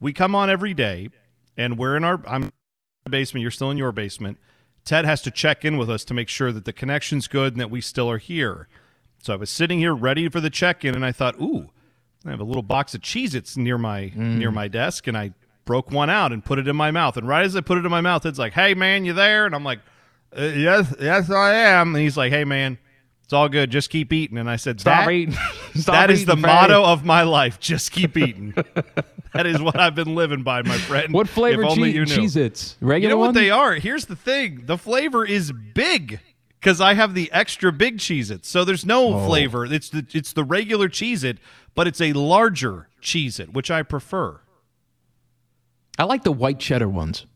we come on every day, and we're in our I'm basement. You're still in your basement. Ted has to check in with us to make sure that the connection's good and that we still are here. So I was sitting here ready for the check-in, and I thought, ooh, I have a little box of Cheez-Its near my near my desk, and I broke one out and put it in my mouth. And right as I put it in my mouth, it's like, "Hey, man, you there?" And I'm like, uh, "Yes, yes, I am." And he's like, "Hey, man, it's all good. Just keep eating." And I said, Stop "That- eating. Stop that is the eating, motto of my life. Just keep eating. that is what I've been living by, my friend. What flavor if only cheese? you knew. Cheez-Its? You Regular know what they are? Here's the thing: the flavor is big because I have the extra big Cheez-It. So there's no Oh. flavor. It's the it's the regular Cheez-It, but it's a larger Cheez-It, which I prefer. I like the white cheddar ones.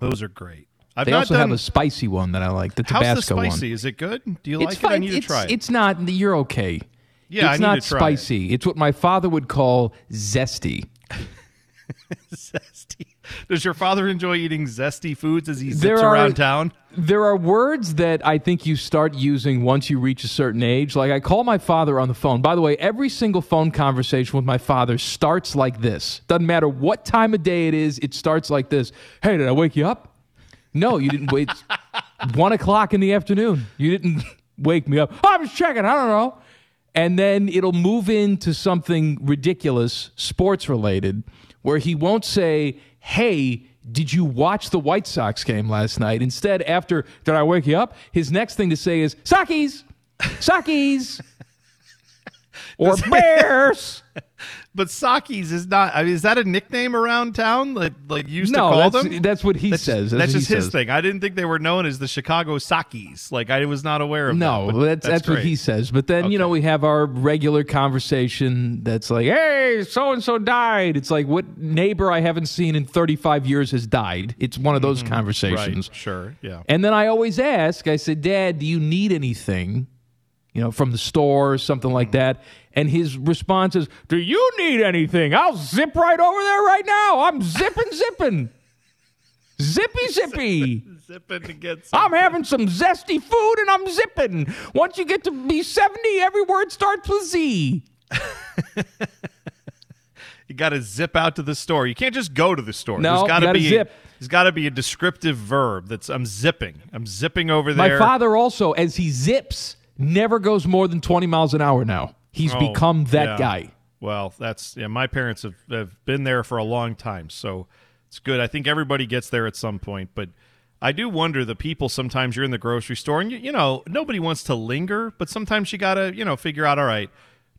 Those are great. I've They also done. have a spicy one that I like. The Tabasco how's the spicy? one. Is it good? Do you It's like it? I fine. need to it's, try it. It's not. You're okay. Yeah, I it's need not to try it. spicy. It's what my father would call zesty. zesty. Does your father enjoy eating zesty foods as he zips There are- around town? There are words that I think you start using once you reach a certain age. Like I call my father on the phone. By the way, every single phone conversation with my father starts like this. Doesn't matter what time of day it is, it starts like this. Hey, did I wake you up? No, you didn't wait. One o'clock in the afternoon. You didn't wake me up. Oh, I was checking. I don't know. And then it'll move into something ridiculous, sports related, where he won't say, Hey, did you watch the White Sox game last night? Instead, after, Did I wake you up? His next thing to say is, Sakis, Sakis, or Bears. But Saki's is not. I mean, is that a nickname around town? Like, like used No, to call that's, them. that's what he That's, says. that's, what just his says. thing. I didn't think they were known as the Chicago Sakis. Like I was not aware of. No, that, that's that's, what he says. But then you know we have our regular conversation that's like, "Hey, so and so died." It's like what neighbor I haven't seen in 35 years has died. It's one of those mm-hmm. Right. conversations. Sure. Yeah. And then I always ask, I said, "Dad, do you need anything?" You know, from the store or something like mm-hmm. that. And his response is, "Do you need anything? I'll zip right over there right now. I'm zipping, zipping, zippy, zippy." Zipping to get. Some. I'm having some zesty food and I'm zipping. Once you get to be 70, every word starts with Z. You got to zip out to the store. You can't just go to the store. No, there's got to be. zip. There's got to be a descriptive verb. That's I'm zipping. I'm zipping over there. My father also, as he zips, never goes more than 20 miles an hour now. He's Oh, become that yeah. guy. Well, that's yeah. My parents have, have been there for a long time, so it's good. I think everybody gets there at some point, but I do wonder the people. Sometimes you're in the grocery store, and you, you know nobody wants to linger, but sometimes you gotta you know figure out. All right,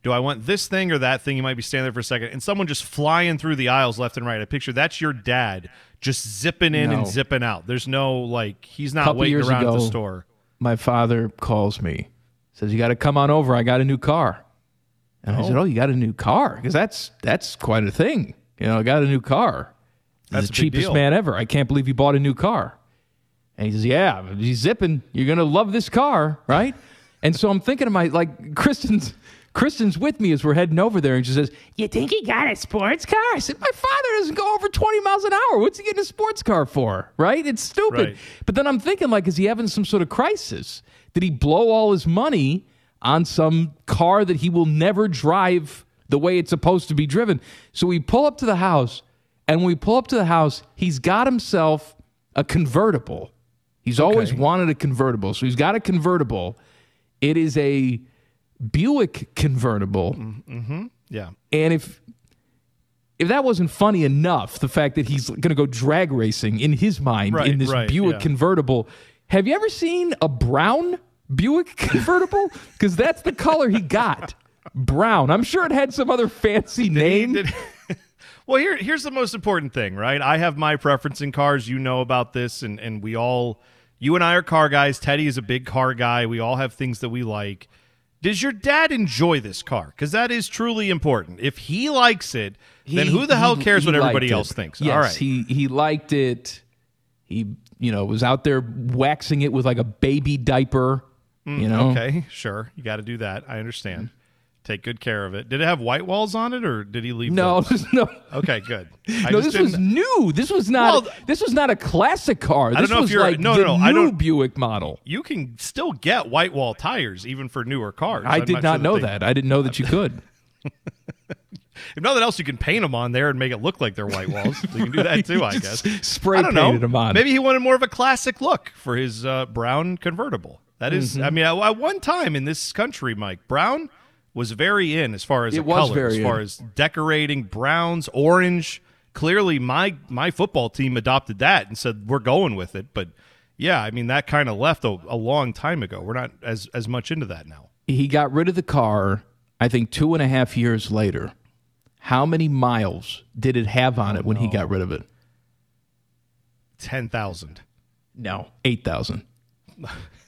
do I want this thing or that thing? You might be standing there for a second, and someone just flying through the aisles left and right. I picture that's your dad just zipping in No. and zipping out. There's no like he's not Couple waiting around at the store. My father calls me, says, You got to come on over. I got a new car. And I said, Oh, oh you got a new car? Because that's, that's quite a thing. You know, I got a new car. That's the cheapest deal. man ever. I can't believe you bought a new car. And he says, Yeah, he's zipping. You're gonna love this car, right? and so I'm thinking of my like Kristen's Kristen's with me as we're heading over there, and she says, "You think he got a sports car?" I said, "My father doesn't go over 20 miles an hour. What's he getting a sports car for? Right? It's stupid." Right. But then I'm thinking, like, is he having some sort of crisis? Did he blow all his money on some car that he will never drive the way it's supposed to be driven? So we pull up to the house, and when we pull up to the house, he's got himself a convertible. He's always wanted a convertible. So he's got a convertible. It is a Buick convertible. Mm, mm-hmm. Yeah. And if if that wasn't funny enough, the fact that he's going to go drag racing in his mind Right, in this right, Buick yeah. convertible, have you ever seen a brown Buick convertible? Because that's the color he got. Brown. I'm sure it had some other fancy name. Did- well, here here's the most important thing, right? I have my preference in cars. You know about this, and and we all, you and I are car guys. Teddy is a big car guy. We all have things that we like. Does your dad enjoy this car? Because that is truly important. If he likes it, then He- who the hell cares he what everybody else thinks? Yes, all right. he he liked it. He you know was out there waxing it with like a baby diaper. you know, Mm, okay, sure. You got to do that. I understand. Take good care of it. Did it have white walls on it, or did he leave? no, those? no. Okay, good. I no, this was new. This was not. Well, this was not a classic car. This don't know if you're- like no, no, no, I new Buick model. You can still get white wall tires even for newer cars. I I'm did not sure know they- that. I didn't know that you could. If nothing else, you can paint them on there and make it look like they're white walls. You can do that too, I guess. Spray I don't painted know. them on. Maybe he wanted more of a classic look for his uh, brown convertible. That is- Mm-hmm. I mean, at one time in this country, Mike Brown was very in as far as It a was color, very as far in. as decorating browns, orange. Clearly, my my football team adopted that and said we're going with it. But yeah, I mean that kind of left a, a long time ago. We're not as as much into that now. he got rid of the car, I think two and a half years later. How many miles did it have on it when he got rid of it? Ten thousand. No, 8,000. All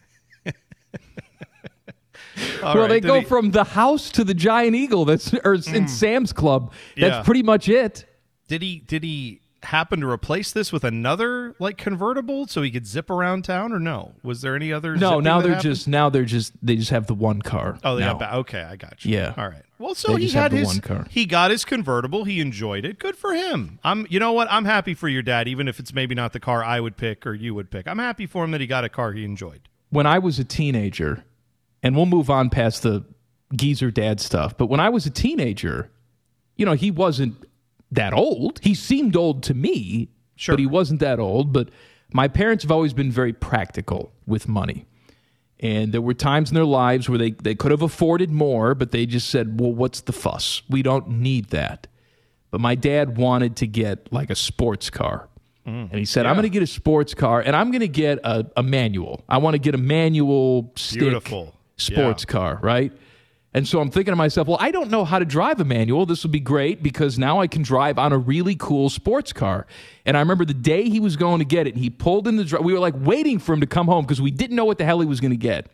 well, right, they did go he- from the house to the Giant Eagle. That's or in hmm. Sam's Club. That's Yeah. pretty much it. Did he did he happen to replace this with another like convertible so he could zip around town or no? Was there any other? No, now they're happened? just now they're just they just have the one car. Oh, they now. Okay, I got you. Yeah. All right. Well, so They he had the his one car. he got his convertible. He enjoyed it. Good for him. I'm. You know what? I'm happy for your dad, even if it's maybe not the car I would pick or you would pick. I'm happy for him that he got a car he enjoyed. when I was a teenager, and we'll move on past the geezer dad stuff, but when I was a teenager, you know, he wasn't that old. He seemed old to me, Sure. but he wasn't that old. But my parents have always been very practical with money. And there were times in their lives where they, they could have afforded more, but they just said, well, what's the fuss? We don't need that. But my dad wanted to get like a sports car. Mm, and he said, I'm going to get a sports car and I'm going to get a, a manual. I want to get a manual stick Beautiful. Sports Yeah. car, right? And so I'm thinking to myself, well, I don't know how to drive a manual. This would be great because now I can drive on a really cool sports car. And I remember the day he was going to get it, and he pulled in the drive. We were like waiting for him to come home because we didn't know what the hell he was going to get.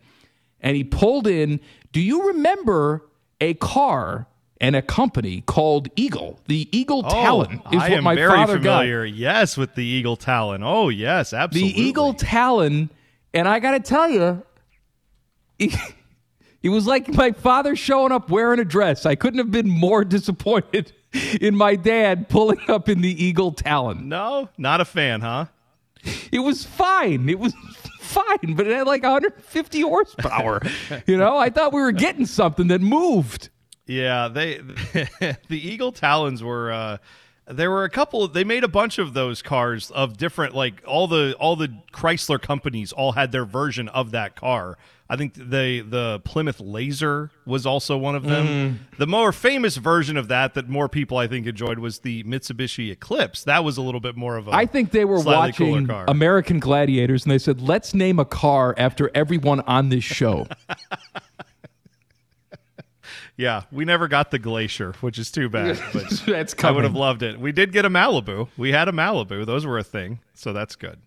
And he pulled in. Do you remember a car and a company called Eagle? The Eagle oh, Talon is Oh, I what am my very father got. familiar. Yes, with the Eagle Talon. Oh yes, absolutely. The. Eagle Talon, and I got to tell you, it was like my father showing up wearing a dress. I couldn't have been more disappointed in my dad pulling up in the Eagle Talon. No, not a fan, huh? It was fine. It was fine, but it had like 150 horsepower. you know, I thought we were getting something that moved. Yeah, they the Eagle Talons were uh there were a couple they made a bunch of those cars of different like all the all the Chrysler companies all had their version of that car. I think the the Plymouth Laser was also one of them. Mm. The more famous version of that that more people I think enjoyed was the Mitsubishi Eclipse. That was a little bit more of a I think they were watching. American Gladiators and they said, let's name a car after everyone on this show. yeah, we never got the Glacier, which is too bad. But That's I would have loved it. We did get a Malibu. We had a Malibu. Those were a thing. So that's good.